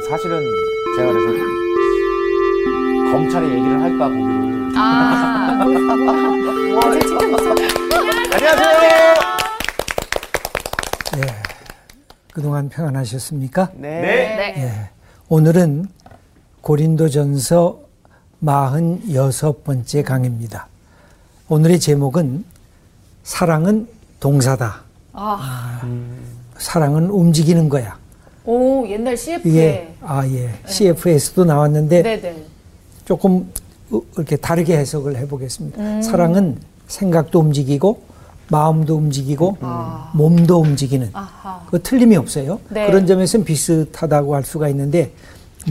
사실은 제가 그래서 검찰에 얘기를 할까 보기를. 아, 와, 진짜 무서워. 안녕하세요. 예. 그동안 평안하셨습니까? 네. 네. 예. 오늘은 고린도전서 46번째 강의입니다. 오늘의 제목은 사랑은 동사다. 아, 사랑은 움직이는 거야. 오, 옛날 CF에. 이게 아 예. CF에서도 나왔는데 네네. 조금 우- 이렇게 다르게 해석을 해보겠습니다. 음. 사랑은 생각도 움직이고 마음도 움직이고 아. 몸도 움직이는. 그 틀림이 없어요. 네. 그런 점에서는 비슷하다고 할 수가 있는데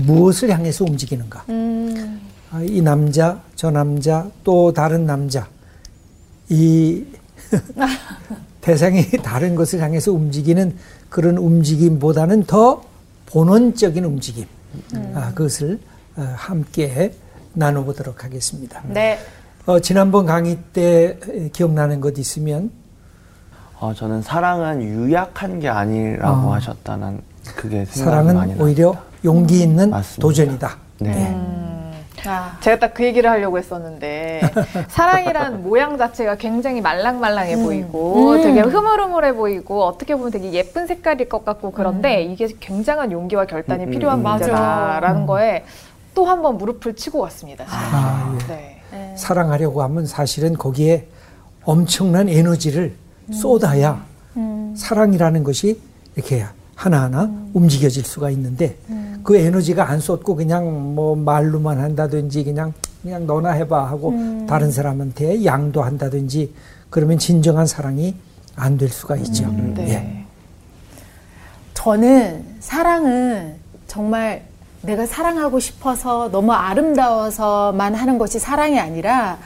무엇을 향해서 움직이는가? 음, 아, 이 남자, 저 남자, 또 다른 남자, 이 대상이 다른 것을 향해서 움직이는 그런 움직임보다는 더 본원적인 움직임, 아, 그것을 어, 함께 나눠보도록 하겠습니다. 네. 어, 지난번 강의 때 에, 기억나는 것 있으면 어, 저는 사랑은 유약한 게 아니라고 어. 하셨다는 그게 생각이 사랑은 많이 납니다. 오히려 용기 있는 맞습니다. 도전이다. 네. 아, 제가 딱 그 얘기를 하려고 했었는데 사랑이란 모양 자체가 굉장히 말랑말랑해 보이고 음. 되게 흐물흐물해 보이고 어떻게 보면 되게 예쁜 색깔일 것 같고 그런데 이게 굉장한 용기와 결단이 음, 필요한 음, 문제다라는 음. 거에 또 한 번 무릎을 치고 왔습니다. 아, 예. 네. 네. 사랑하려고 하면 사실은 거기에 엄청난 에너지를 쏟아야 음. 사랑이라는 것이 이렇게 하나하나 움직여질 수가 있는데 그 에너지가 안 쏟고 그냥 뭐 말로만 한다든지 그냥 그냥 너나 해봐 하고 다른 사람한테 양도한다든지 그러면 진정한 사랑이 안 될 수가 있죠. 네. 예. 저는 사랑은 정말 내가 사랑하고 싶어서 너무 아름다워서만 하는 것이 사랑이 아니라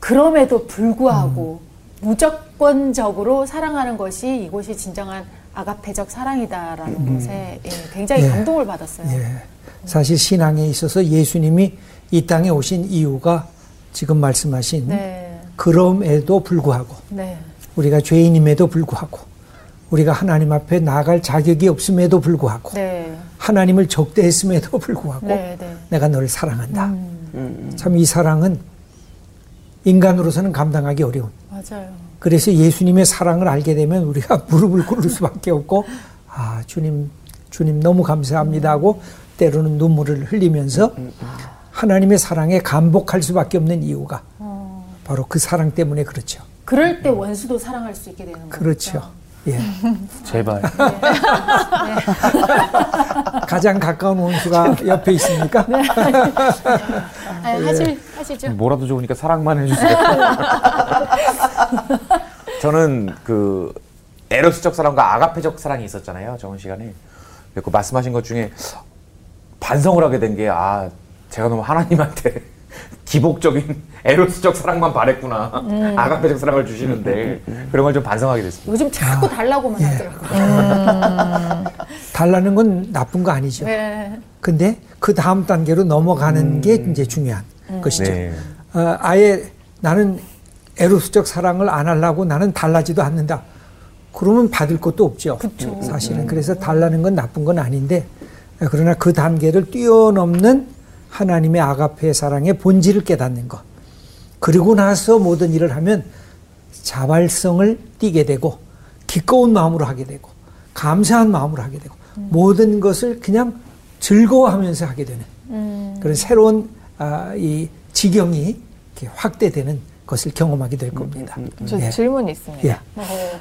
그럼에도 불구하고 무조건적으로 사랑하는 것이 이것이 진정한 아가페적 사랑이다라는 것에 예, 굉장히 예. 감동을 받았어요. 예. 사실 신앙에 있어서 예수님이 이 땅에 오신 이유가 지금 말씀하신 네. 그럼에도 불구하고 네. 우리가 죄인임에도 불구하고 우리가 하나님 앞에 나갈 자격이 없음에도 불구하고 네. 하나님을 적대했음에도 불구하고 네. 네. 내가 너를 사랑한다. 음, 참이 사랑은 인간으로서는 감당하기 어려운. 맞아요. 그래서 예수님의 사랑을 알게 되면 우리가 무릎을 꿇을 수밖에 없고 아 주님 주님 너무 감사합니다 하고 때로는 눈물을 흘리면서 하나님의 사랑에 감복할 수밖에 없는 이유가 어, 바로 그 사랑 때문에 그렇죠. 그럴 때 원수도 사랑할 수 있게 되는 거죠. 그렇죠. 예. 제발. 가장 가까운 원수가 옆에 있습니까? 아, 하실 하시죠. 뭐라도 좋으니까 사랑만 해주세요. 저는 그 에로스적 사랑과 아가페적 사랑이 있었잖아요. 저번 시간에. 그 말씀하신 것 중에 반성을 하게 된 게 아 제가 너무 하나님한테 기복적인 에로스적 사랑만 바랬구나. 아가페적 사랑을 주시는데 그런 걸 좀 반성하게 됐습니다. 요즘 아. 자꾸 달라고만 하더라고요. 달라는 건 나쁜 거 아니죠. 네. 근데 그 다음 단계로 넘어가는 게 이제 중요한 것이죠. 네. 어, 아예 나는 에로스적 사랑을 안 하려고 나는 달라지도 않는다. 그러면 받을 것도 없죠. 그쵸. 사실은. 그래서 달라는 건 나쁜 건 아닌데, 어, 그러나 그 단계를 뛰어넘는 하나님의 아가페 사랑의 본질을 깨닫는 것. 그리고 나서 모든 일을 하면 자발성을 띠게 되고, 기꺼운 마음으로 하게 되고, 감사한 마음으로 하게 되고, 모든 것을 그냥 즐거워하면서 하게 되는 음. 그런 새로운 아, 이 지경이 확대되는 것을 경험하게 될 겁니다. 저 예. 질문이 있습니다. 예.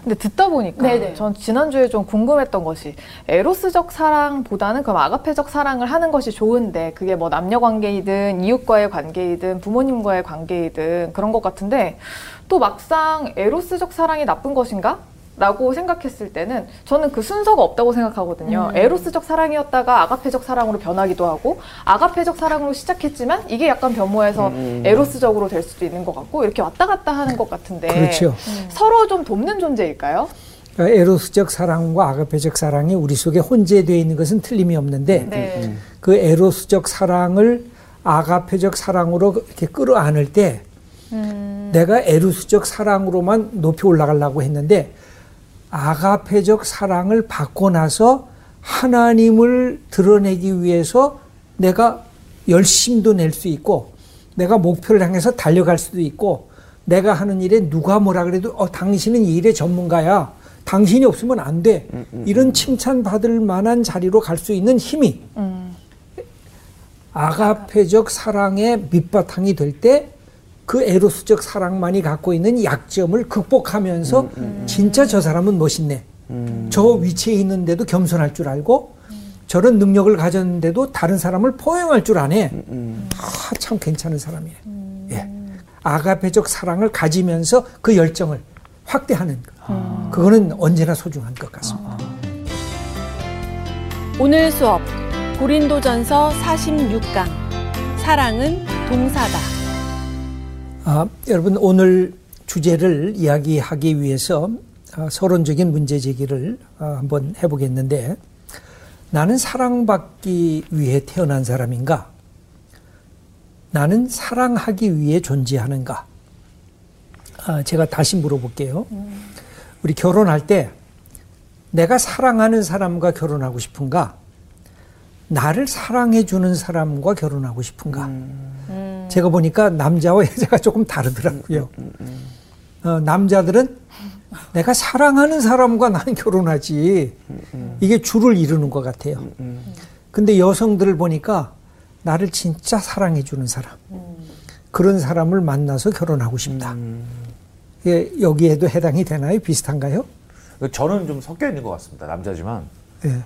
근데 듣다 보니까 네네. 전 지난주에 좀 궁금했던 것이 에로스적 사랑보다는 그럼 아가페적 사랑을 하는 것이 좋은데 그게 뭐 남녀 관계이든 이웃과의 관계이든 부모님과의 관계이든 그런 것 같은데 또 막상 에로스적 사랑이 나쁜 것인가? 라고 생각했을 때는 저는 그 순서가 없다고 생각하거든요. 음. 에로스적 사랑이었다가 아가페적 사랑으로 변하기도 하고 아가페적 사랑으로 시작했지만 이게 약간 변모해서 에로스적으로 될 수도 있는 것 같고 이렇게 왔다 갔다 하는 것 같은데 그렇죠. 서로 좀 돕는 존재일까요? 그러니까 에로스적 사랑과 아가페적 사랑이 우리 속에 혼재되어 있는 것은 틀림이 없는데 네. 그 에로스적 사랑을 아가페적 사랑으로 이렇게 끌어안을 때 음. 내가 에로스적 사랑으로만 높이 올라가려고 했는데 아가페적 사랑을 받고 나서 하나님을 드러내기 위해서 내가 열심도 낼 수 있고 내가 목표를 향해서 달려갈 수도 있고 내가 하는 일에 누가 뭐라 그래도 어 당신은 이 일의 전문가야. 당신이 없으면 안 돼. 이런 칭찬받을 만한 자리로 갈 수 있는 힘이 아가페적 사랑의 밑바탕이 될 때 그 에로스적 사랑만이 갖고 있는 약점을 극복하면서 진짜 저 사람은 멋있네. 저 위치에 있는데도 겸손할 줄 알고 저런 능력을 가졌는데도 다른 사람을 포용할 줄 아네. 아, 참 괜찮은 사람이네. 예. 아가페적 사랑을 가지면서 그 열정을 확대하는 것. 그거는 언제나 소중한 것 같습니다. 오늘 수업 고린도전서 46강 사랑은 동사다. 아, 여러분 오늘 주제를 이야기하기 위해서 아, 서론적인 문제 제기를 아, 한번 해보겠는데 나는 사랑받기 위해 태어난 사람인가? 나는 사랑하기 위해 존재하는가? 아, 제가 다시 물어볼게요. 우리 결혼할 때 내가 사랑하는 사람과 결혼하고 싶은가? 나를 사랑해주는 사람과 결혼하고 싶은가? 제가 보니까 남자와 여자가 조금 다르더라고요. 어, 남자들은 내가 사랑하는 사람과 나는 결혼하지. 이게 줄을 이루는 것 같아요. 근데 여성들을 보니까 나를 진짜 사랑해주는 사람. 그런 사람을 만나서 결혼하고 싶다. 예, 여기에도 해당이 되나요? 비슷한가요? 저는 좀 섞여 있는 것 같습니다. 남자지만 예.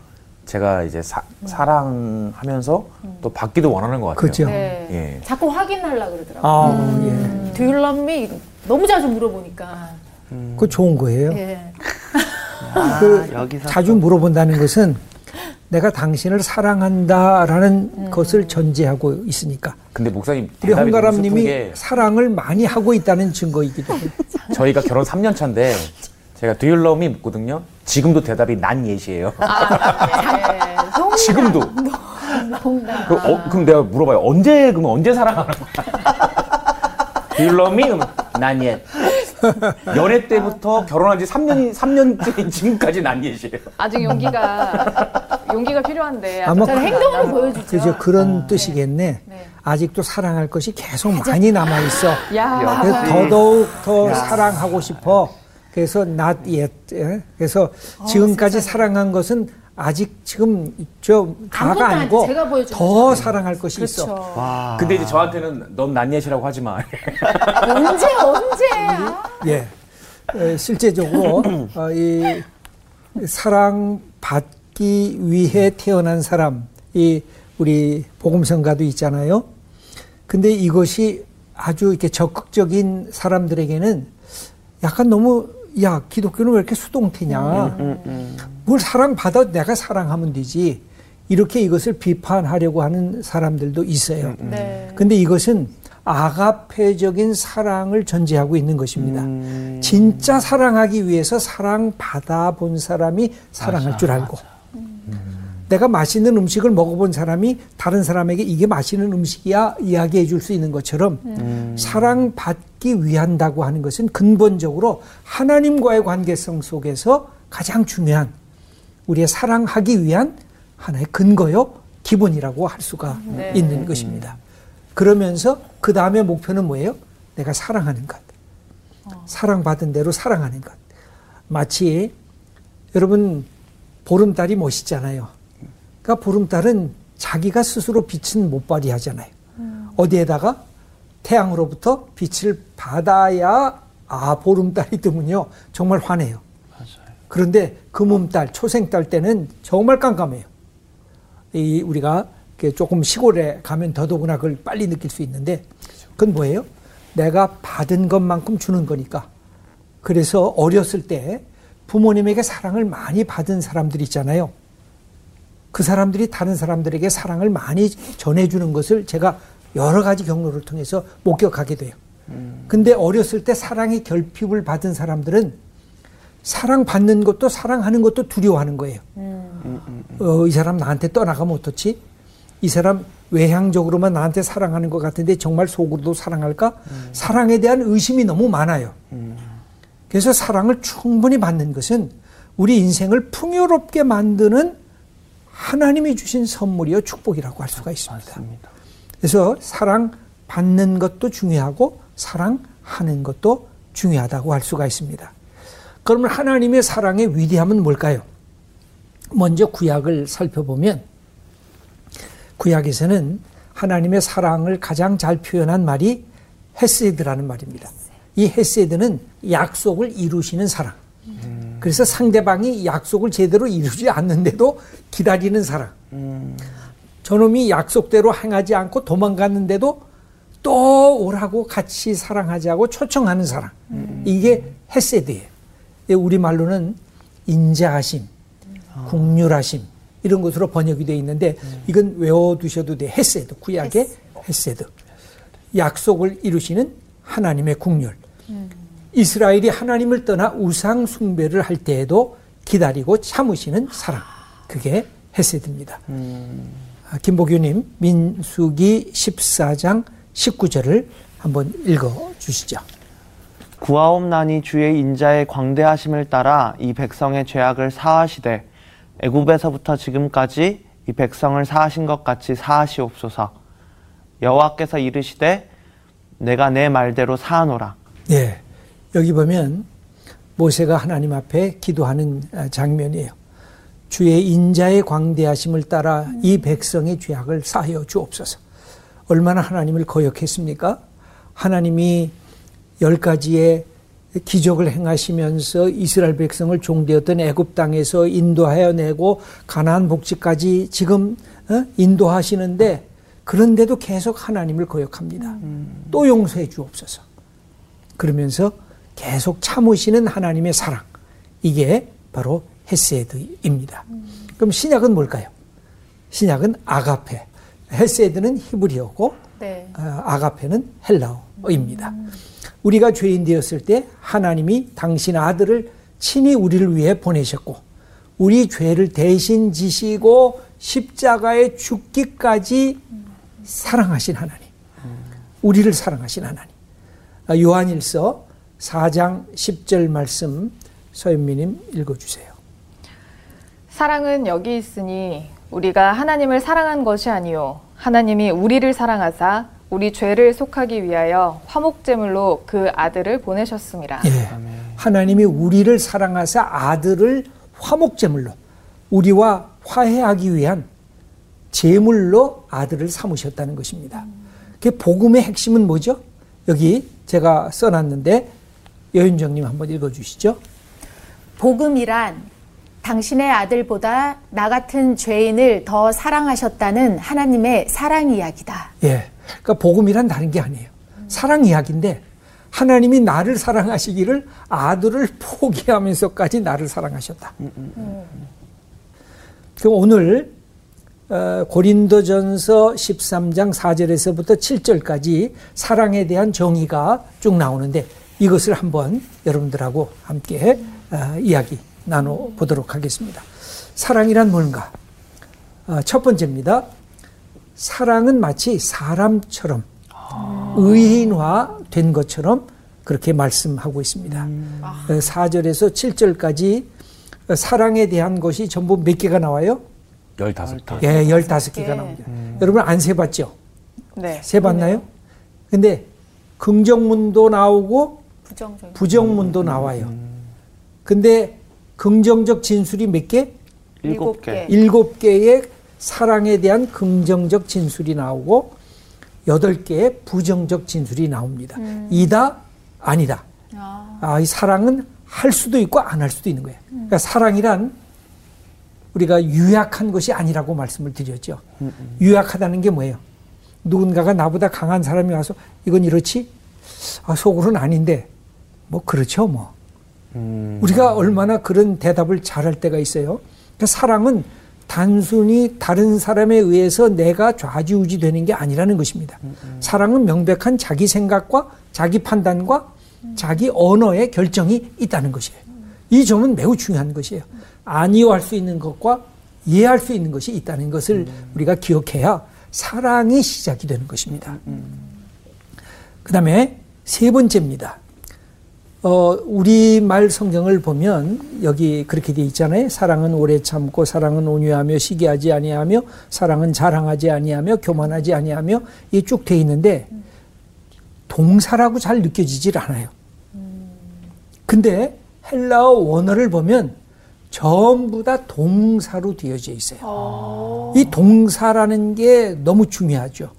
제가 이제 사, 사랑하면서 또 받기도 원하는 것 같아요. 그죠. 네. 예. 자꾸 확인하려 그러더라고요. 아, 예. Do you love me? 너무 자주 물어보니까. 그거 좋은 거예요. 예. 그 여기서 자주 물어본다는 것은 내가 당신을 사랑한다라는 것을 전제하고 있으니까. 근데 목사님 우리 홍가람님이 게 사랑을 많이 하고 있다는 증거이기도 해요. 저희가 결혼 3년 차인데 제가 Do you love me 묻거든요. 지금도 대답이 난 예시예요. 아, 지금도. 농담. 그, 어, 그럼 내가 물어봐요. 언제 그럼 언제 사랑하는 거야? Do you love me? 난 예. 연애 때부터 결혼한 지 3년이 3년째 지금까지 난 예시예요. 아직 용기가 용기가 필요한데 아마 저는 행동으로 보여주죠. 그죠 그런 뜻이겠네. 네. 아직도 사랑할 것이 계속 많이 남아 있어. 야 그래서 더더욱 더 사랑하고 싶어. 그래서 not yet. 예? 그래서 지금까지 사랑한 것은 아직 지금 저 다가. 아니고 더 사랑할 것이 있어. 그렇죠. 와. 근데 이제 저한테는 넌 난 예시라고 하지 마. 언제 언제? 아, 예. 에, 실제적으로 어, 이 사랑 받기 위해 태어난 사람, 이 우리 복음성가도 있잖아요. 근데 이것이 아주 이렇게 적극적인 사람들에게는 약간 너무 야 기독교는 왜 이렇게 수동태냐? 뭘 사랑받아 내가 사랑하면 되지. 이렇게 이것을 비판하려고 하는 사람들도 있어요. 네. 근데 이것은 아가페적인 사랑을 전제하고 있는 것입니다. 음. 진짜 사랑하기 위해서 사랑 받아 본 사람이 사랑할 줄 알고. 내가 맛있는 음식을 먹어본 사람이 다른 사람에게 이게 맛있는 음식이야 이야기해 줄 수 있는 것처럼 사랑받기 위한다고 하는 것은 근본적으로 하나님과의 관계성 속에서 가장 중요한 우리의 사랑하기 위한 하나의 근거요 기본이라고 할 수가 네. 있는 것입니다. 그러면서 그 다음에 목표는 뭐예요? 내가 사랑하는 것. 사랑받은 대로 사랑하는 것. 마치 여러분 보름달이 멋있잖아요. 그러니까 보름달은 자기가 스스로 빛은 못 발휘하잖아요. 어디에다가 태양으로부터 빛을 받아야 아 보름달이 뜨면요 정말 환해요. 그런데 금음달, 초생달 때는 정말 깜깜해요. 이 우리가 조금 시골에 가면 더더구나 그걸 빨리 느낄 수 있는데 그건 뭐예요? 내가 받은 것만큼 주는 거니까. 그래서 어렸을 때 부모님에게 사랑을 많이 받은 사람들 있잖아요. 그 사람들이 다른 사람들에게 사랑을 많이 전해주는 것을 제가 여러 가지 경로를 통해서 목격하게 돼요. 근데 어렸을 때 사랑의 결핍을 받은 사람들은 사랑받는 것도 사랑하는 것도 두려워하는 거예요. 어, 이 사람 나한테 떠나가면 어떻지? 이 사람 외향적으로만 나한테 사랑하는 것 같은데 정말 속으로도 사랑할까? 사랑에 대한 의심이 너무 많아요. 그래서 사랑을 충분히 받는 것은 우리 인생을 풍요롭게 만드는 하나님이 주신 선물이요 축복이라고 할 수가 있습니다. 맞습니다. 그래서 사랑 받는 것도 중요하고 사랑하는 것도 중요하다고 할 수가 있습니다. 그러면 하나님의 사랑의 위대함은 뭘까요? 먼저 구약을 살펴보면 구약에서는 하나님의 사랑을 가장 잘 표현한 말이 헤세드라는 말입니다. 이 헤세드는 약속을 이루시는 사랑. 그래서 상대방이 약속을 제대로 이루지 않는데도 기다리는 사랑. 저놈이 약속대로 행하지 않고 도망갔는데도 또 오라고 같이 사랑하자고 초청하는 사랑. 이게 헤세드예요. 우리 말로는 인자하심, 국률하심 이런 것으로 번역이 되어 있는데 이건 외워두셔도 돼. 헤세드 구약의 헤세드. 약속을 이루시는 하나님의 국률. 이스라엘이 하나님을 떠나 우상 숭배를 할 때에도 기다리고 참으시는 사랑. 그게 헤세드입니다. 아, 김보규님 민수기 14장 19절을 한번 읽어 주시죠. 구하옵나니 주의 인자의 광대하심을 따라 이 백성의 죄악을 사하시되 애굽에서부터 지금까지 이 백성을 사하신 것 같이 사하시옵소서. 여호와께서 이르시되 내가 내 말대로 사하노라. 예. 여기 보면 모세가 하나님 앞에 기도하는 아, 장면이에요. 주의 인자의 광대하심을 따라 이 백성의 죄악을 사하여 주옵소서. 얼마나 하나님을 거역했습니까? 하나님이 열 가지의 기적을 행하시면서 이스라엘 백성을 종되었던 애굽 땅에서 인도하여 내고 가나안 복지까지 지금 어? 인도하시는데 그런데도 계속 하나님을 거역합니다. 또 용서해 주옵소서. 그러면서 계속 참으시는 하나님의 사랑. 이게 바로 헤세드입니다. 그럼 신약은 뭘까요? 신약은 아가페. 헤세드는 히브리어고 네. 어, 아가페는 헬라어입니다. 우리가 죄인 되었을 때 하나님이 당신 아들을 친히 우리를 위해 보내셨고 우리 죄를 대신 지시고 십자가에 죽기까지 사랑하신 하나님. 우리를 사랑하신 하나님. 아, 요한일서 4장 10절 말씀 서현미님 읽어주세요. 사랑은 여기 있으니 우리가 하나님을 사랑한 것이 아니요 하나님이 우리를 사랑하사 우리 죄를 속하기 위하여 화목제물로 그 아들을 보내셨습니다. 예. 하나님이 우리를 사랑하사 아들을 화목제물로 우리와 화해하기 위한 제물로 아들을 삼으셨다는 것입니다. 그 복음의 핵심은 뭐죠? 여기 제가 써놨는데 여윤정님 한번 읽어주시죠. 복음이란 당신의 아들보다 나 같은 죄인을 더 사랑하셨다는 하나님의 사랑 이야기다. 예. 그러니까 복음이란 다른 게 아니에요. 사랑 이야기인데 하나님이 나를 사랑하시기를 아들을 포기하면서까지 나를 사랑하셨다. 그럼 오늘 어, 고린도전서 13장 4절에서부터 7절까지 사랑에 대한 정의가 쭉 나오는데 이것을 한번 여러분들하고 함께 어, 이야기 나눠 보도록 하겠습니다. 사랑이란 뭔가? 어, 첫 번째입니다. 사랑은 마치 사람처럼 의인화된 것처럼 그렇게 말씀하고 있습니다. 4절에서 7절까지 사랑에 대한 것이 전부 몇 개가 나와요? 15개. 예, 15개가 나옵니다. 여러분 안 세봤죠? 네. 세봤나요? 근데 긍정문도 나오고 부정적. 부정문도 나와요. 근데 긍정적 진술이 몇 개? 일곱 개. 일곱 개의 사랑에 대한 긍정적 진술이 나오고 여덟 개의 부정적 진술이 나옵니다. 이다 아니다. 아, 이 사랑은 할 수도 있고 안 할 수도 있는 거예요. 그러니까 사랑이란 우리가 유약한 것이 아니라고 말씀을 드렸죠. 유약하다는 게 뭐예요? 누군가가 나보다 강한 사람이 와서 이건 이렇지? 아, 속으로는 아닌데 뭐 그렇죠 뭐. 음, 우리가 얼마나 그런 대답을 잘할 때가 있어요. 그러니까 사랑은 단순히 다른 사람에 의해서 내가 좌지우지 되는 게 아니라는 것입니다. 사랑은 명백한 자기 생각과 자기 판단과 자기 언어의 결정이 있다는 것이에요. 이 점은 매우 중요한 것이에요. 아니할 수 있는 것과 이해할 수 있는 것이 있다는 것을 우리가 기억해야 사랑이 시작이 되는 것입니다. 그 다음에 세 번째입니다. 어, 우리말 성경을 보면 여기 그렇게 돼 있잖아요. 사랑은 오래 참고 사랑은 온유하며 시기하지 아니하며 사랑은 자랑하지 아니하며 교만하지 아니하며 이게 쭉돼 있는데 동사라고 잘 느껴지질 않아요. 근데 헬라어 원어를 보면 전부 다 동사로 되어져 있어요. 이 동사라는 게 너무 중요하죠.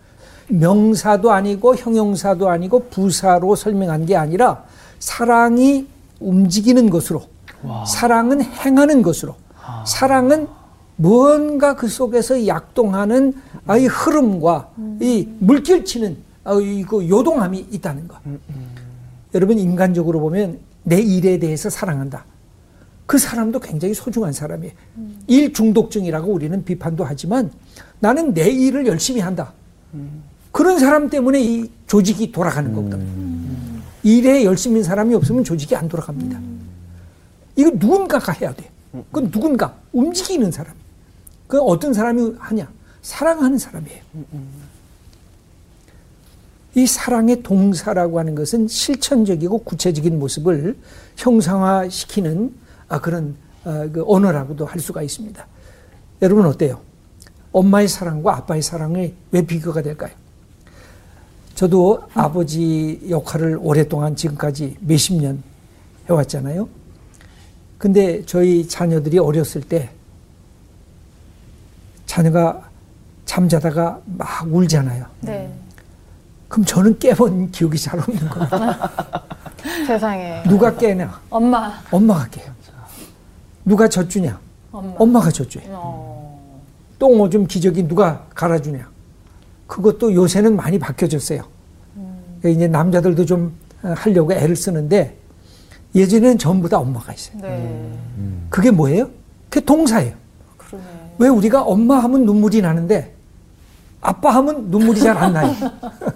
명사도 아니고 형용사도 아니고 부사로 설명한 게 아니라 사랑이 움직이는 것으로 사랑은 행하는 것으로 사랑은 무언가 그 속에서 약동하는 아, 이 흐름과 이 물결치는 아, 이그 요동함이 있다는 것. 여러분 인간적으로 보면 내 일에 대해서 사랑한다. 그 사람도 굉장히 소중한 사람이에요. 일 중독증이라고 우리는 비판도 하지만 나는 내 일을 열심히 한다. 그런 사람 때문에 이 조직이 돌아가는 거거든요. 일에 열심인 사람이 없으면 조직이 안 돌아갑니다. 이거 누군가가 해야 돼. 그건 누군가 움직이는 사람. 그 어떤 사람이 하냐? 사랑하는 사람이에요. 이 사랑의 동사라고 하는 것은 실천적이고 구체적인 모습을 형상화시키는 아, 그런 아, 그 언어라고도 할 수가 있습니다. 여러분 어때요? 엄마의 사랑과 아빠의 사랑이 왜 비교가 될까요? 저도 아버지 역할을 오랫동안 지금까지 몇십 년 해왔잖아요. 근데 저희 자녀들이 어렸을 때 자녀가 잠자다가 막 울잖아요. 네. 그럼 저는 깨본 기억이 잘 없는 거예요. 세상에. 누가 깨냐? 엄마. 엄마가 깨요. 누가 젖주냐? 엄마. 엄마가 젖줘요. 어. 똥오줌 기저귀 누가 갈아주냐? 그것도 요새는 많이 바뀌어졌어요. 이제 남자들도 좀 하려고 애를 쓰는데 예전에는 전부 다 엄마가 있어요. 네. 그게 뭐예요? 그게 동사예요. 그러네. 왜 우리가 엄마 하면 눈물이 나는데 아빠 하면 눈물이 잘 안 나요?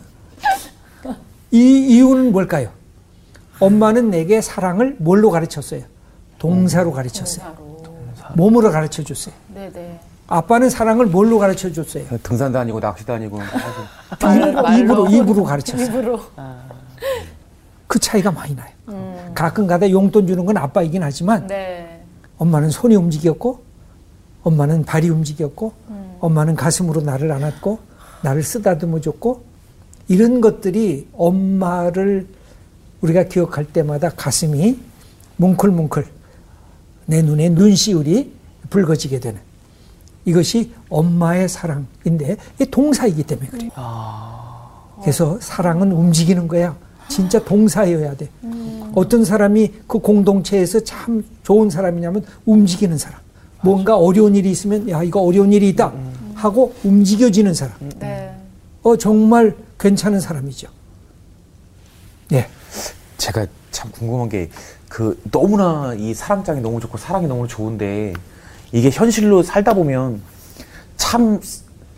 이 이유는 뭘까요? 엄마는 내게 사랑을 뭘로 가르쳤어요? 동사로 가르쳤어요. 동사로. 몸으로 가르쳐 줬어요. 네네. 아빠는 사랑을 뭘로 가르쳐 줬어요? 등산도 아니고 낚시도 아니고 입- 입으로 입으로 가르쳤어요. 입으로. 그 차이가 많이 나요. 가끔 가다 용돈 주는 건 아빠이긴 하지만 네. 엄마는 손이 움직였고 엄마는 발이 움직였고 엄마는 가슴으로 나를 안았고 나를 쓰다듬어 줬고 이런 것들이 엄마를 우리가 기억할 때마다 가슴이 뭉클뭉클 내 눈에 눈시울이 붉어지게 되는 이것이 엄마의 사랑인데 이 동사이기 때문에 그래요. 그래서 사랑은 움직이는 거야. 진짜 동사여야 돼. 어떤 사람이 그 공동체에서 참 좋은 사람이냐면 움직이는 사람. 뭔가 어려운 일이 있으면 야 이거 어려운 일이 있다 하고 움직여지는 사람. 네. 어 정말 괜찮은 사람이죠. 예. 제가 참 궁금한 게 그 너무나 이 사랑장이 너무 좋고 사랑이 너무 좋은데 이게 현실로 살다 보면 참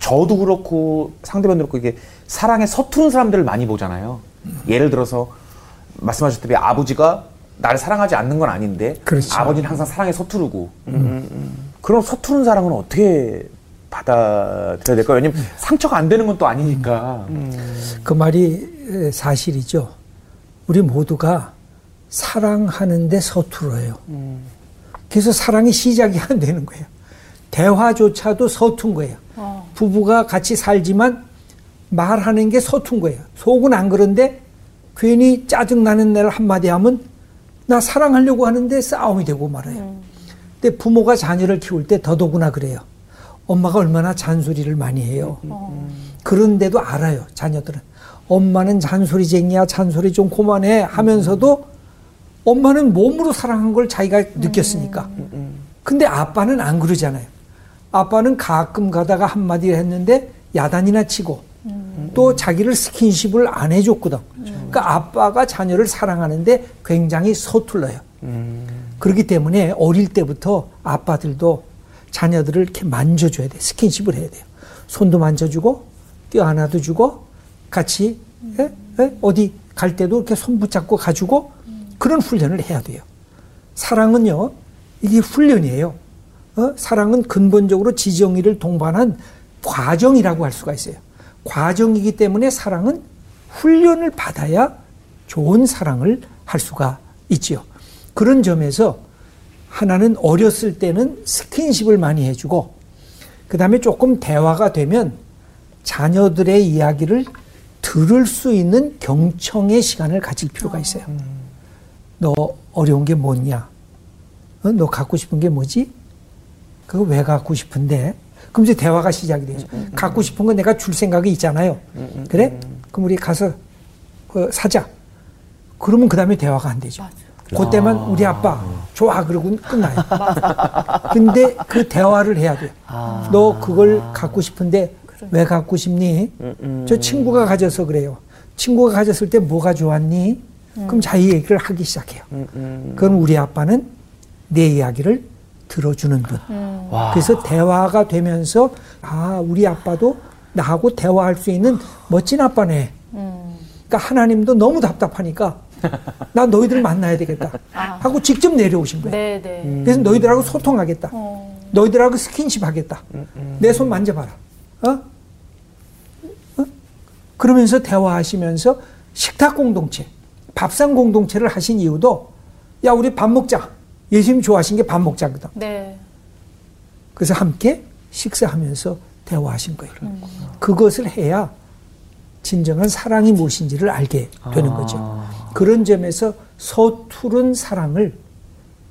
저도 그렇고 상대방도 그렇고 이게 사랑에 서투른 사람들을 많이 보잖아요. 예를 들어서 말씀하셨다시피 아버지가 나를 사랑하지 않는 건 아닌데 그렇죠. 아버지는 항상 사랑에 서투르고 그럼 서투른 사랑은 어떻게 받아들여야 될까요? 왜냐면 상처가 안 되는 건 또 아니니까. 그 말이 에, 사실이죠. 우리 모두가 사랑하는데 서툴어요. 그래서 사랑이 시작이 안 되는 거예요. 대화조차도 서툰 거예요. 어. 부부가 같이 살지만 말하는 게 서툰 거예요. 속은 안 그런데 괜히 짜증나는 날 한마디 하면 나 사랑하려고 하는데 싸움이 되고 말아요. 근데 부모가 자녀를 키울 때 더더구나 그래요. 엄마가 얼마나 잔소리를 많이 해요. 그런데도 알아요, 자녀들은. 엄마는 잔소리쟁이야, 잔소리 좀 그만해 하면서도 엄마는 몸으로 사랑한 걸 자기가 느꼈으니까. 근데 아빠는 안 그러잖아요. 아빠는 가끔 가다가 한마디 했는데 야단이나 치고 또 자기를 스킨십을 안 해줬거든. 그러니까 아빠가 자녀를 사랑하는데 굉장히 서툴러요. 그렇기 때문에 어릴 때부터 아빠들도 자녀들을 이렇게 만져줘야 돼. 스킨십을 해야 돼요. 손도 만져주고, 껴안아도 주고, 같이, 예? 예? 어디 갈 때도 이렇게 손 붙잡고 가지고, 그런 훈련을 해야 돼요. 사랑은요, 이게 훈련이에요. 어? 사랑은 근본적으로 지정의를 동반한 과정이라고 할 수가 있어요. 과정이기 때문에 사랑은 훈련을 받아야 좋은 사랑을 할 수가 있지요. 그런 점에서 하나는 어렸을 때는 스킨십을 많이 해주고 그 다음에 조금 대화가 되면 자녀들의 이야기를 들을 수 있는 경청의 시간을 가질 필요가 있어요. 너 어려운 게 뭐냐? 어? 너 갖고 싶은 게 뭐지? 그거 왜 갖고 싶은데? 그럼 이제 대화가 시작이 되죠. 갖고 싶은 거 내가 줄 생각이 있잖아요. 그래? 그럼 우리 가서 어, 사자. 그러면 그 다음에 대화가 안 되죠. 그때만 우리 아빠 좋아 그러고 끝나요. 근데 그 대화를 해야 돼. 너 그걸 갖고 싶은데 왜 갖고 싶니? 저 친구가 가져서 그래요. 친구가 가졌을 때 뭐가 좋았니? 그럼 자기 얘기를 하기 시작해요. 그럼 우리 아빠는 내 이야기를 들어주는 분. 와. 그래서 대화가 되면서 아 우리 아빠도 나하고 대화할 수 있는 멋진 아빠네. 그러니까 하나님도 너무 답답하니까 나 너희들 만나야 되겠다 하고 직접 내려오신 거예요. 네, 네. 그래서 너희들하고 소통하겠다. 너희들하고 스킨십 하겠다. 내손 만져봐라. 어? 어? 그러면서 대화하시면서 식탁 공동체, 밥상 공동체를 하신 이유도 야 우리 밥 먹자. 예수님 좋아하신 게 밥 먹자거든. 네. 그래서 함께 식사하면서 대화하신 거예요. 그것을 해야 진정한 사랑이 무엇인지를 알게 되는 거죠. 그런 점에서 서투른 사랑을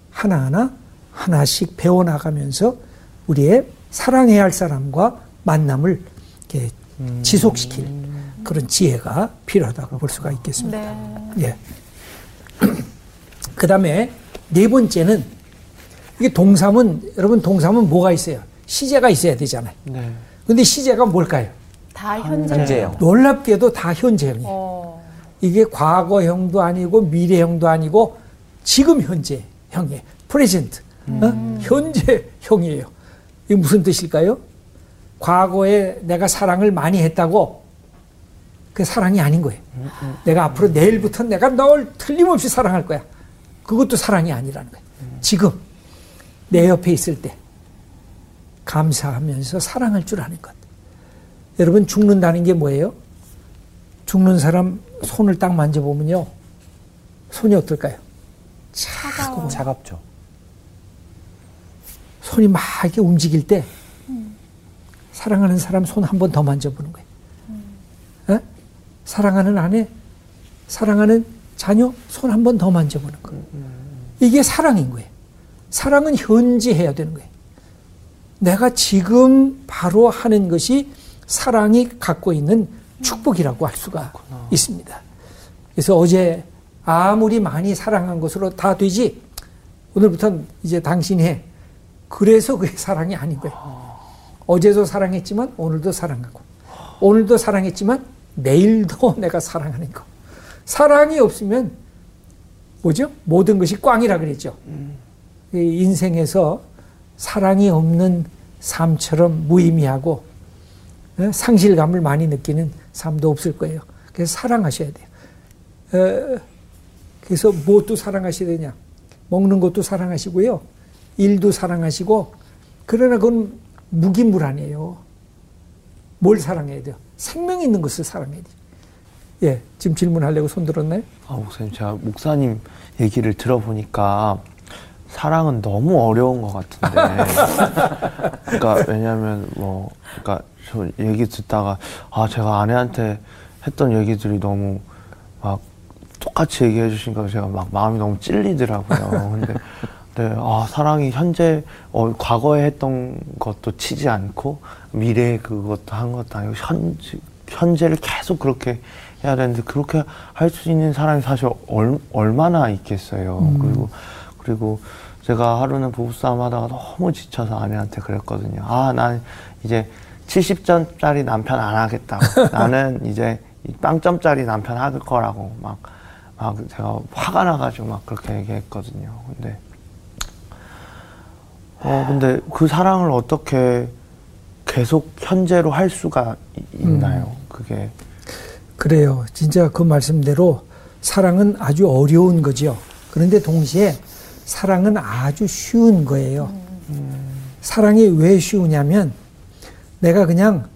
하나하나 하나씩 배워나가면서 우리의 사랑해야 할 사람과 만남을 이렇게 지속시킬 그런 지혜가 필요하다고 볼 수가 있겠습니다. 네. 예. 그 다음에 네 번째는 이게 동사문, 여러분 동사문 뭐가 있어요? 시제가 있어야 되잖아요. 네. 근데 시제가 뭘까요? 다 현재. 현재형. 놀랍게도 다 현재형이에요. 어. 이게 과거형도 아니고 미래형도 아니고 지금 현재형이에요. 프레젠트. 어? 현재형이에요. 이게 무슨 뜻일까요? 과거에 내가 사랑을 많이 했다고 그 사랑이 아닌 거예요. 내가 앞으로 내일부터 내가 널 틀림없이 사랑할 거야. 그것도 사랑이 아니라는 거예요. 지금 내 옆에 있을 때 감사하면서 사랑할 줄 아는 것. 여러분 죽는다는 게 뭐예요? 죽는 사람 손을 딱 만져보면요. 손이 어떨까요? 차가워. 차갑죠. 손이 막 이렇게 움직일 때 사랑하는 사람 손 한 번 더 만져보는 거예요. 어? 사랑하는 아내, 사랑하는 자녀 손 한 번 더 만져보는 거예요. 이게 사랑인 거예요. 사랑은 현지 해야 되는 거예요. 내가 지금 바로 하는 것이 사랑이 갖고 있는 축복이라고 할 수가 있습니다. 그래서 어제 아무리 많이 사랑한 것으로 다 되지 오늘부터 이제 당신이 해. 그래서 그게 사랑이 아닌 거예요. 어제도 사랑했지만 오늘도 사랑하고 오늘도 사랑했지만 내일도 내가 사랑하는 거. 사랑이 없으면 뭐죠? 모든 것이 꽝이라 그랬죠. 이 인생에서 사랑이 없는 삶처럼 무의미하고 어, 상실감을 많이 느끼는 삶도 없을 거예요. 그래서 사랑하셔야 돼요. 어, 그래서 무엇도 사랑하셔야 되냐? 먹는 것도 사랑하시고요. 일도 사랑하시고 그러나 그건 무기물 아니에요. 뭘 사랑해야 돼요? 생명 있는 것을 사랑해야 돼요. 예, 지금 질문하려고 손 들었나요? 아, 목사님, 제가 목사님 얘기를 들어보니까 사랑은 너무 어려운 것 같은데. 그러니까 왜냐하면 뭐, 그러니까 저 얘기 듣다가 아 제가 아내한테 했던 얘기들이 너무 막 똑같이 얘기해 주시니까 제가 막 마음이 너무 찔리더라고요. 근데 네, 아 사랑이 현재 어, 과거에 했던 것도 치지 않고 미래에 그것도 한 것도 아니고 현 현재를 계속 그렇게 해야 되는데 그렇게 할 수 있는 사람이 사실 얼, 얼마나 있겠어요. 그리고 그리고 제가 하루는 부부싸움 하다가 너무 지쳐서 아내한테 그랬거든요. 아, 난 이제 70점짜리 남편 안 하겠다. 나는 이제 이 빵점짜리 남편 할 거라고 막, 막 제가 화가 나가지고 막 그렇게 얘기했거든요. 근데, 어, 근데 그 사랑을 어떻게 계속 현재로 할 수가 이- 있나요? 그게. 그래요. 진짜 그 말씀대로 사랑은 아주 어려운 거죠. 그런데 동시에 사랑은 아주 쉬운 거예요. 사랑이 왜 쉬우냐면 내가 그냥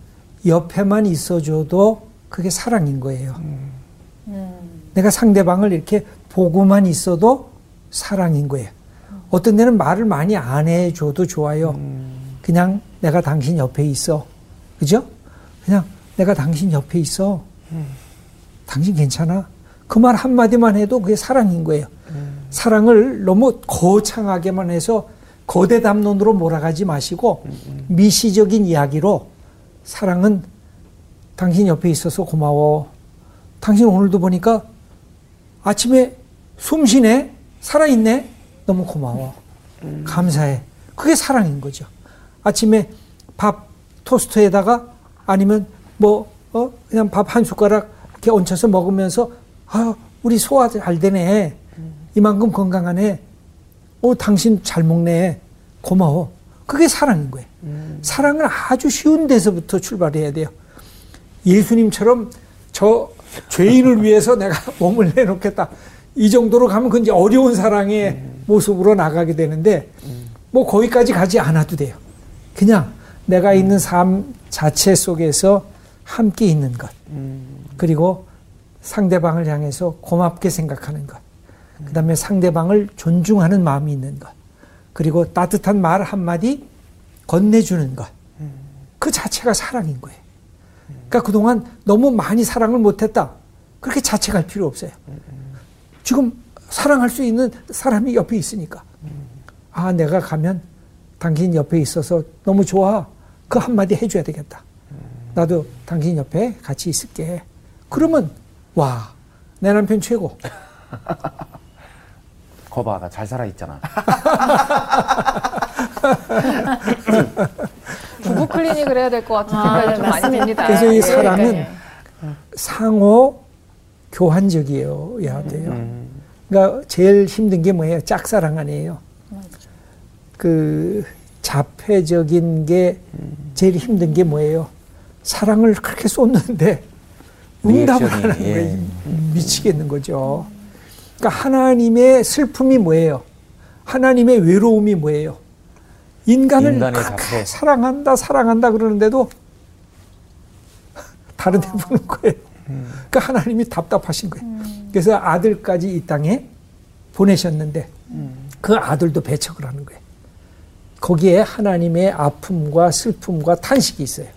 옆에만 있어줘도 그게 사랑인 거예요. 내가 상대방을 이렇게 보고만 있어도 사랑인 거예요. 어떤 데는 말을 많이 안 해줘도 좋아요. 그냥 내가 당신 옆에 있어. 그죠? 그냥 내가 당신 옆에 있어. 당신 괜찮아. 그 말 한마디만 해도 그게 사랑인 거예요. 사랑을 너무 거창하게만 해서 거대 담론으로 몰아가지 마시고 미시적인 이야기로 사랑은 당신 옆에 있어서 고마워. 당신 오늘도 보니까 아침에 숨 쉬네? 살아있네? 너무 고마워. 감사해. 그게 사랑인 거죠. 아침에 밥 토스트에다가 아니면 뭐, 어, 그냥 밥 한 숟가락 이렇게 얹혀서 먹으면서 아, 우리 소화 잘 되네. 이만큼 건강하네. 어, 당신 잘 먹네. 고마워. 그게 사랑인 거예요. 사랑은 아주 쉬운 데서부터 출발해야 돼요. 예수님처럼 저 죄인을 위해서 내가 몸을 내놓겠다. 이 정도로 가면 그 이제 어려운 사랑의 모습으로 나가게 되는데 뭐 거기까지 가지 않아도 돼요. 그냥 내가 있는 삶 자체 속에서 함께 있는 것. 그리고 상대방을 향해서 고맙게 생각하는 것. 그 다음에 상대방을 존중하는 마음이 있는 것. 그리고 따뜻한 말 한마디 건네주는 것. 그 자체가 사랑인 거예요. 그러니까 그동안 너무 많이 사랑을 못했다. 그렇게 자책할 필요 없어요. 지금 사랑할 수 있는 사람이 옆에 있으니까. 아, 내가 가면 당신 옆에 있어서 너무 좋아. 그 한마디 해줘야 되겠다. 나도 당신 옆에 같이 있을게. 그러면, 와, 내 남편 최고. 거봐, 나 잘 살아있잖아. 부부 클리닉을 해야 될 것 같은 생각이 좀 많이 듭니다. 그래서 이 예, 사랑은 예. 상호 교환적이어야 돼요. 그러니까 제일 힘든 게 뭐예요? 짝사랑 아니에요. 그 자폐적인 게 제일 힘든 게 뭐예요? 사랑을 그렇게 쏟는데 응답을 안 하는 거예요. 예. 미치겠는 거죠. 그러니까 하나님의 슬픔이 뭐예요? 하나님의 외로움이 뭐예요? 인간을 그렇게. 사랑한다, 사랑한다 그러는데도 다른 데 보는 거예요. 그러니까 하나님이 답답하신 거예요. 그래서 아들까지 이 땅에 보내셨는데 그 아들도 배척을 하는 거예요. 거기에 하나님의 아픔과 슬픔과 탄식이 있어요.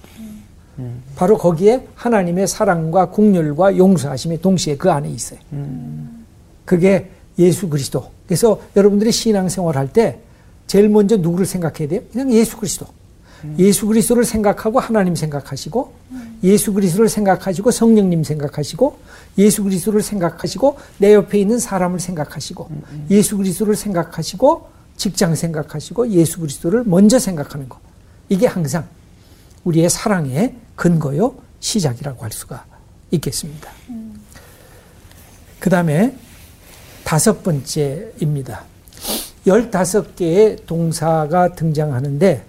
바로 거기에 하나님의 사랑과 국률과 용서하심이 동시에 그 안에 있어요. 그게 예수 그리스도. 그래서 여러분들이 신앙생활 할 때 제일 먼저 누구를 생각해야 돼요? 그냥 예수 그리스도. 예수 그리스도를 생각하고 하나님 생각하시고 예수 그리스도를 생각하시고 성령님 생각하시고 예수 그리스도를 생각하시고 내 옆에 있는 사람을 생각하시고 예수 그리스도를 생각하시고 직장 생각하시고 예수 그리스도를 먼저 생각하는 거. 이게 항상 우리의 사랑의 근거요 시작이라고 할 수가 있겠습니다. 그 다음에 다섯 번째입니다. 열다섯 개의 동사가 등장하는데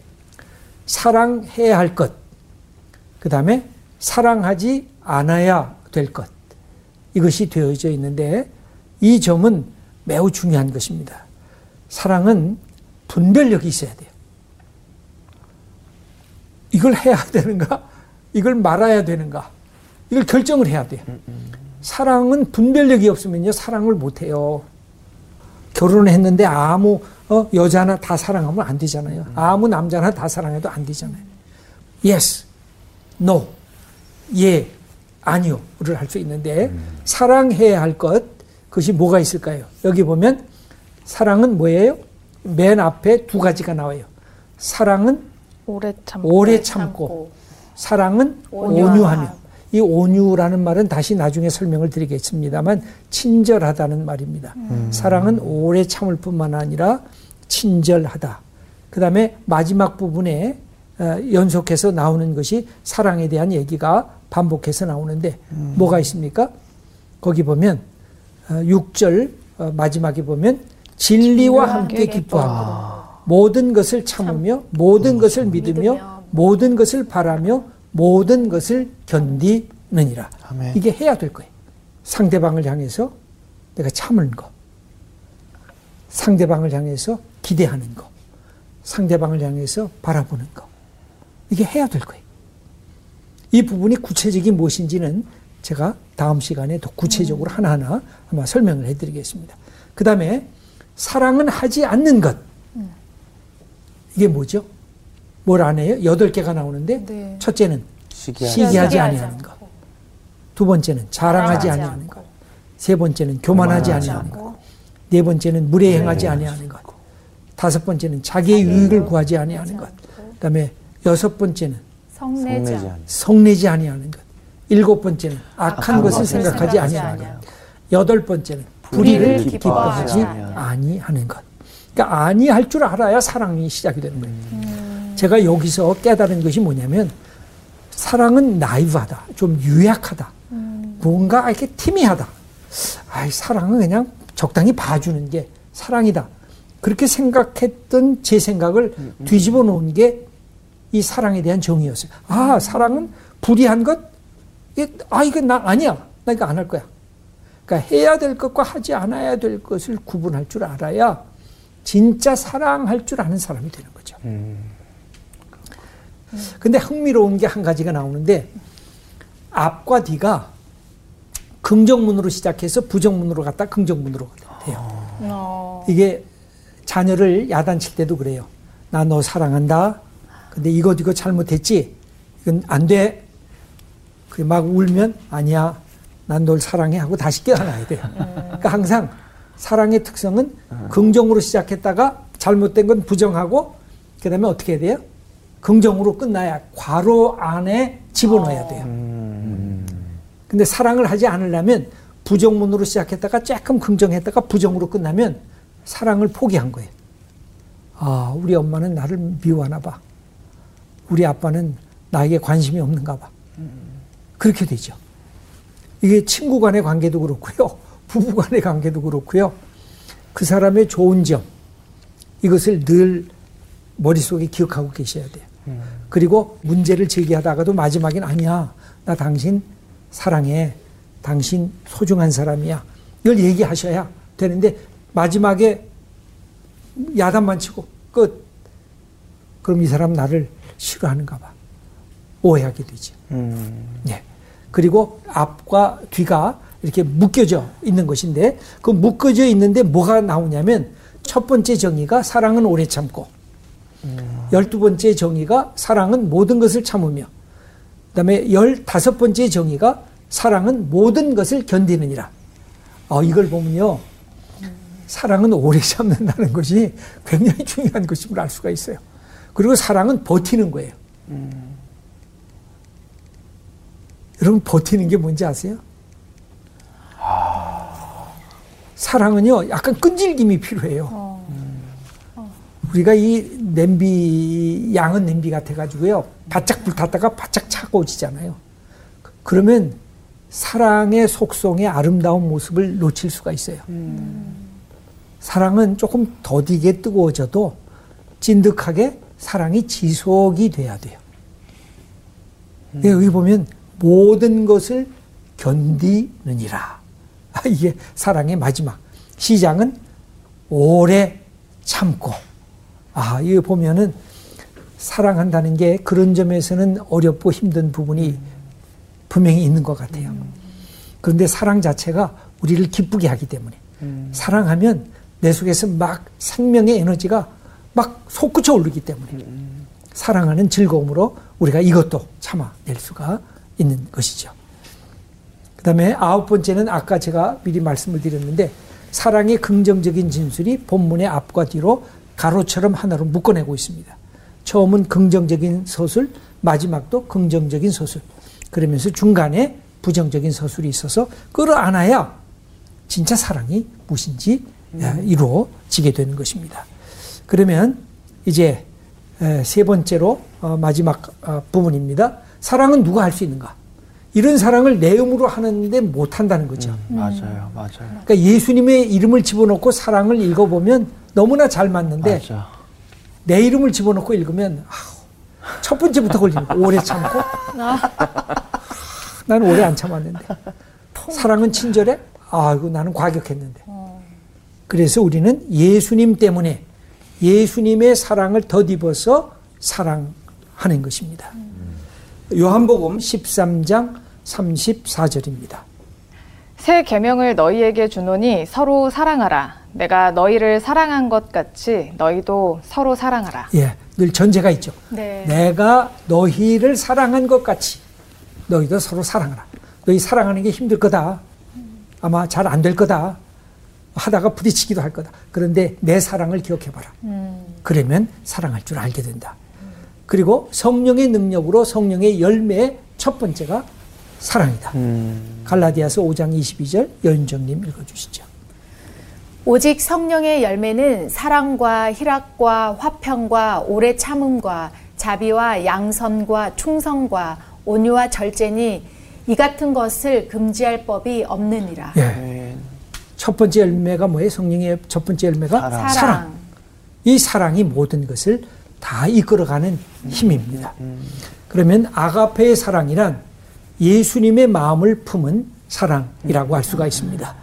사랑해야 할 것, 그 다음에 사랑하지 않아야 될 것, 이것이 되어져 있는데 이 점은 매우 중요한 것입니다. 사랑은 분별력이 있어야 돼요. 이걸 해야 되는가? 이걸 말아야 되는가? 이걸 결정을 해야 돼요. 사랑은 분별력이 없으면요, 사랑을 못 해요. 결혼을 했는데 아무 어, 여자나 다 사랑하면 안 되잖아요. 아무 남자나 다 사랑해도 안 되잖아요. Yes, no, 예, 아니요를 할 수 있는데 사랑해야 할 것, 그것이 뭐가 있을까요? 여기 보면 사랑은 뭐예요? 맨 앞에 두 가지가 나와요. 사랑은 오래 참. 오래 참고, 사랑은 온유하며. 온유하며. 이 온유라는 말은 다시 나중에 설명을 드리겠습니다만 친절하다는 말입니다. 사랑은 오래 참을 뿐만 아니라 친절하다. 그 다음에 마지막 부분에 어, 연속해서 나오는 것이 사랑에 대한 얘기가 반복해서 나오는데 뭐가 있습니까? 거기 보면 6절 마지막에 보면 진리와 함께 기뻐함으로 모든 것을 참으며 모든 것을 믿으며 모든 것을 바라며 모든 것을 견디느니라. 아멘. 이게 해야 될 거예요. 상대방을 향해서 내가 참는 거. 상대방을 향해서 기대하는 거. 상대방을 향해서 바라보는 거. 이게 해야 될 거예요. 이 부분이 구체적인 무엇인지는 제가 다음 시간에 더 구체적으로 하나하나 아마 설명을 해드리겠습니다. 그 다음에 사랑은 하지 않는 것. 이게 뭐죠? 뭘 안 해요? 여덟 개가 나오는데 네. 첫째는 시기하지 아니하는 것. 두 번째는 자랑하지 아니하는 것. 세 번째는 교만하지 교만하지 아니하는 것. 네 번째는 무례행하지 아니하는 것. 다섯 번째는 자기의 유익을 구하지 아니하는 것. 그다음에 여섯 번째는 성내지 않 성내지 아니하는 것. 일곱 번째는 악한 악한 것을 것을 생각하지 아니하는 것. 여덟 번째는 불의를 기뻐하지 기뻐하지 아니하는 것. 그러니까 아니할 줄 알아야 사랑이 시작이 되는 거예요. 제가 여기서 깨달은 것이 뭐냐면 사랑은 나이브하다, 좀 유약하다, 뭔가 이렇게 티미하다. 아이 사랑은 그냥 적당히 봐주는 게 사랑이다. 그렇게 생각했던 제 생각을 뒤집어 놓은 게 이 사랑에 대한 정의였어요. 아 사랑은 불의한 것, 아 이건 나 아니야, 나 이거 안 할 거야. 그러니까 해야 될 것과 하지 않아야 될 것을 구분할 줄 알아야 진짜 사랑할 줄 아는 사람이 되는 거죠. 근데 흥미로운 게 한 가지가 나오는데 앞과 뒤가 긍정문으로 시작해서 부정문으로 갔다 긍정문으로 돼요. 어. 이게 자녀를 야단칠 때도 그래요. 나 너 사랑한다. 근데 이거 이거 잘못했지. 이건 안 돼. 그 막 울면 아니야. 난 널 사랑해 하고 다시 깨어나야 돼요. 그러니까 항상 사랑의 특성은 긍정으로 시작했다가 잘못된 건 부정하고 그다음에 어떻게 해야 돼요? 긍정으로 끝나야 괄호 안에 집어넣어야 돼요. 근데 사랑을 하지 않으려면 부정문으로 시작했다가 조금 긍정했다가 부정으로 끝나면 사랑을 포기한 거예요. 아, 우리 엄마는 나를 미워하나 봐. 우리 아빠는 나에게 관심이 없는가 봐. 그렇게 되죠. 이게 친구 간의 관계도 그렇고요. 부부 간의 관계도 그렇고요. 그 사람의 좋은 점, 이것을 늘 머릿속에 기억하고 계셔야 돼요. 그리고 문제를 제기하다가도 마지막엔 아니야. 나 당신 사랑해. 당신 소중한 사람이야. 이걸 얘기하셔야 되는데 마지막에 야단만 치고 끝. 그럼 이 사람 나를 싫어하는가 봐. 오해하게 되죠. 예. 그리고 앞과 뒤가 이렇게 묶여져 있는 것인데 그 묶어져 있는데 뭐가 나오냐면 첫 번째 정의가 사랑은 오래 참고 열두 번째 정의가 사랑은 모든 것을 참으며 그다음에 열다섯 번째 정의가 사랑은 모든 것을 견디느니라. 어, 이걸 보면요. 사랑은 오래 참는다는 것이 굉장히 중요한 것임을 알 수가 있어요. 그리고 사랑은 버티는 거예요. 여러분 버티는 게 뭔지 아세요? 사랑은요, 약간 끈질김이 필요해요. 우리가 이 냄비, 양은 냄비 같아 가지고요, 바짝 불탔다가 바짝 차가워지잖아요. 그러면 사랑의 속성의 아름다운 모습을 놓칠 수가 있어요. 사랑은 조금 더디게 뜨거워져도 찐득하게 사랑이 지속이 돼야 돼요. 예, 여기 보면 모든 것을 견디느니라. 아, 이게 사랑의 마지막. 시장은 오래 참고. 아, 이거 보면은 사랑한다는 게 그런 점에서는 어렵고 힘든 부분이 분명히 있는 것 같아요. 그런데 사랑 자체가 우리를 기쁘게 하기 때문에 사랑하면 내 속에서 막 생명의 에너지가 막 솟구쳐 오르기 때문에 사랑하는 즐거움으로 우리가 이것도 참아낼 수가 있는 것이죠. 그 다음에 아홉 번째는 아까 제가 미리 말씀을 드렸는데 사랑의 긍정적인 진술이 본문의 앞과 뒤로 가로처럼 하나로 묶어내고 있습니다. 처음은 긍정적인 서술, 마지막도 긍정적인 서술. 그러면서 중간에 부정적인 서술이 있어서 끌어안아야 진짜 사랑이 무엇인지 이루어지게 되는 것입니다. 그러면 이제 세 번째로 어, 마지막 어, 부분입니다. 사랑은 누가 할 수 있는가? 이런 사랑을 내 음으로 하는데 못 한다는 거죠. 맞아요, 맞아요. 그러니까 예수님의 이름을 집어넣고 사랑을 읽어보면 너무나 잘 맞는데 맞아. 내 이름을 집어넣고 읽으면 아우, 첫 번째부터 걸리는 거 오래 참고 나는 오래 안 참았는데 사랑은 친절해 아이고 나는 과격했는데 그래서 우리는 예수님 때문에 예수님의 사랑을 덧입어서 사랑하는 것입니다 요한복음 13장 34절입니다 새 계명을 너희에게 주노니 서로 사랑하라. 내가 너희를 사랑한 것 같이 너희도 서로 사랑하라. 예, 늘 전제가 있죠. 네. 내가 너희를 사랑한 것 같이 너희도 서로 사랑하라. 너희 사랑하는 게 힘들 거다. 아마 잘 안 될 거다. 하다가 부딪히기도 할 거다. 그런데 내 사랑을 기억해봐라. 그러면 사랑할 줄 알게 된다. 그리고 성령의 능력으로 성령의 열매의 첫 번째가 사랑이다. 갈라디아서 5장 22절 여윤정님 읽어주시죠. 오직 성령의 열매는 사랑과 희락과 화평과 오래 참음과 자비와 양선과 충성과 온유와 절제니 이 같은 것을 금지할 법이 없느니라. 예. 네. 첫 번째 열매가 뭐예요? 성령의 첫 번째 열매가 사랑. 사랑. 이 사랑이 모든 것을 다 이끌어가는 힘입니다. 그러면 아가페의 사랑이란 예수님의 마음을 품은 사랑이라고 할 수가 있습니다.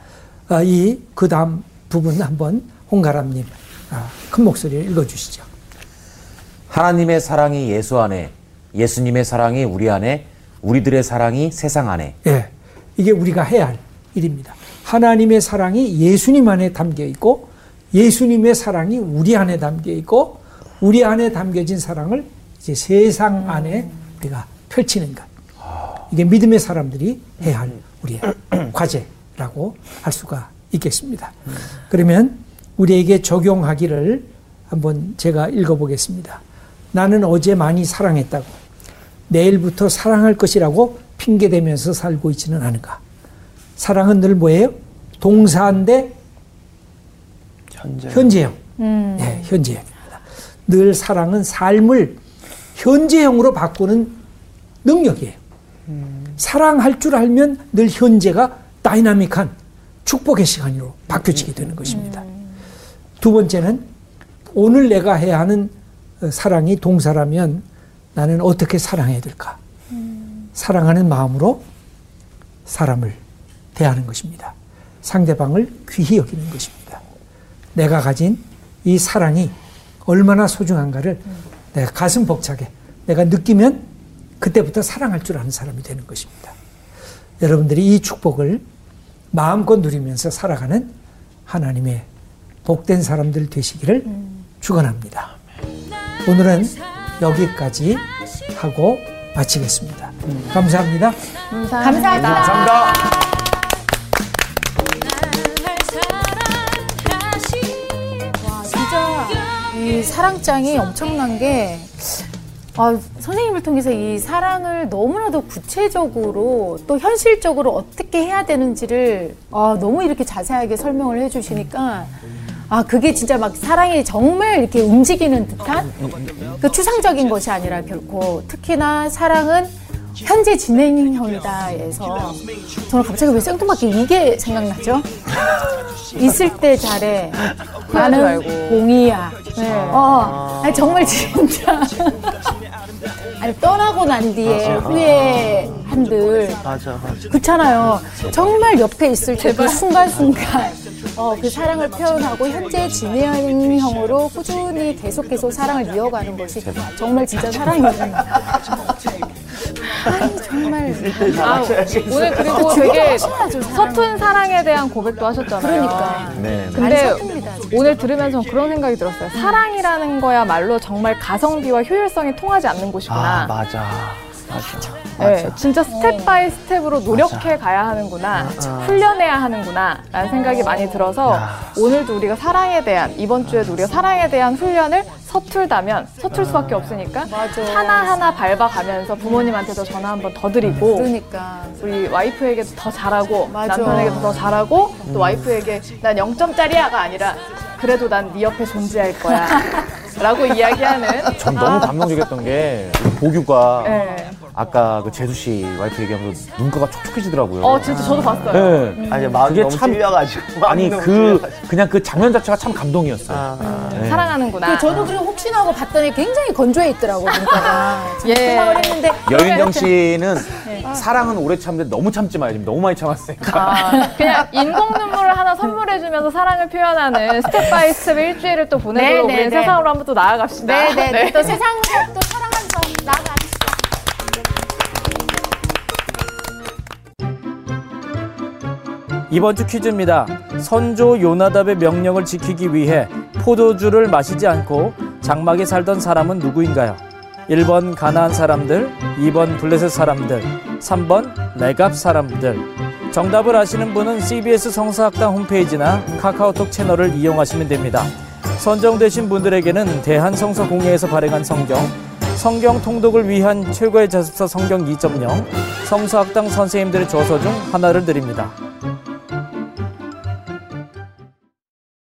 아, 이 그다음 부분 한번 홍가람님 아, 큰 목소리를 읽어주시죠. 하나님의 사랑이 예수 안에, 예수님의 사랑이 우리 안에, 우리들의 사랑이 세상 안에. 예, 이게 우리가 해야 할 일입니다. 하나님의 사랑이 예수님 안에 담겨 있고 예수님의 사랑이 우리 안에 담겨 있고 우리 안에 담겨진 사랑을 이제 세상 안에 우리가 펼치는 것. 이게 믿음의 사람들이 해야 할 우리의 과제라고 할 수가 있겠습니다. 그러면 우리에게 적용하기를 한번 제가 읽어보겠습니다. 나는 어제 많이 사랑했다고 내일부터 사랑할 것이라고 핑계대면서 살고 있지는 않은가. 사랑은 늘 뭐예요? 동사인데 현재. 현재형. 네, 현재형입니다. 늘 사랑은 삶을 현재형으로 바꾸는 능력이에요. 사랑할 줄 알면 늘 현재가 다이나믹한 축복의 시간으로 바뀌어지게 되는 것입니다. 두 번째는 오늘 내가 해야 하는 어, 사랑이 동사라면 나는 어떻게 사랑해야 될까? 사랑하는 마음으로 사람을 대하는 것입니다. 상대방을 귀히 여기는 것입니다. 내가 가진 이 사랑이 얼마나 소중한가를 내가 가슴 벅차게 내가 느끼면 그때부터 사랑할 줄 아는 사람이 되는 것입니다. 여러분들이 이 축복을 마음껏 누리면서 살아가는 하나님의 복된 사람들 되시기를 축원합니다. 오늘은 여기까지 하고 마치겠습니다. 감사합니다. 감사합니다. 감사합니다. 와, 이 사랑장이 엄청난 게 아, 선생님을 통해서 이 사랑을 너무나도 구체적으로 또 현실적으로 어떻게 해야 되는지를 아, 너무 이렇게 자세하게 설명을 해주시니까 아 그게 진짜 막 사랑이 정말 이렇게 움직이는 듯한 그 추상적인 것이 아니라 결코. 특히나 사랑은 현재 진행형이다에서 저는 갑자기 왜 생뚱맞게 이게 생각나죠? 있을 때 잘해 나는 말고. 공이야. 네. 어, 아니, 정말 진짜. 아니, 떠나고 난 뒤에 후회 한들. 맞아, 맞아. 그렇잖아요. 정말 옆에 있을 때 그 순간순간. 어, 그 사랑을 표현하고 현재 진행형으로 꾸준히 계속 계속 사랑을 이어가는 것이 정말 진짜 사랑이구나. 아니, 정말. 아, 오늘 그리고 되게 사랑이. 서툰 사랑에 대한 고백도 하셨잖아요. 그러니까. 네. 네. 근데. 오늘 들으면서 그런 생각이 들었어요. 사랑이라는 거야말로 정말 가성비와 효율성이 통하지 않는 곳이구나. 아, 맞아. 맞아. 네, 맞아. 진짜 step by step으로 노력해 가야 하는구나, 훈련해야 하는구나, 라는 생각이 많이 들어서 야. 오늘도 우리가 사랑에 대한, 이번 주에도 우리가 사랑에 대한 훈련을 서툴다면 서툴 수밖에 없으니까 맞아. 하나하나 밟아가면서 부모님한테도 전화 한 번 더 드리고 그러니까. 우리 와이프에게도 더 잘하고 맞아. 남편에게도 더 잘하고 또 와이프에게 난 0점짜리야가 아니라 그래도 난 네 옆에 존재할 거야 라고 이야기하는 전 너무 감동적이었던 게 보규가 네. 아까 그 재수 씨 와이프 얘기하면서 눈가가 촉촉해지더라고요. 어 진짜 저도 봤어요 네. 아니, 마음이 그게 너무 참- 찔려가지고. 아니 마음이 너무 그 찔려가지고. 그냥 그 장면 자체가 참 감동이었어요. 아, 아. 네. 사랑하는구나 그 저도 그리고 혹시나 하고 봤더니 굉장히 건조해 있더라고요. 그러니까. 예. 생각을 했는데 여인정 씨는 사랑은 오래 참는데 너무 참지 마요. 지금 너무 많이 참았으니까. 아, 그냥 인공 눈물을 하나 선물해주면서 사랑을 표현하는 step by step 일주일을 또 보내고 네, 네, 우리 는 네. 세상으로 한번 또 나아갑시다 네네 또 세상으로 또 사랑하면서 나아가 이번 주 퀴즈입니다. 선조 요나답의 명령을 지키기 위해 포도주를 마시지 않고 장막에 살던 사람은 누구인가요? 1번 가나안 사람들, 2번 블레셋 사람들, 3번 내갑 사람들. 정답을 아시는 분은 CBS 성서학당 홈페이지나 카카오톡 채널을 이용하시면 됩니다. 선정되신 분들에게는 대한성서공회에서 발행한 성경, 성경 통독을 위한 최고의 자습서 성경 2.0, 성서학당 선생님들의 저서 중 하나를 드립니다.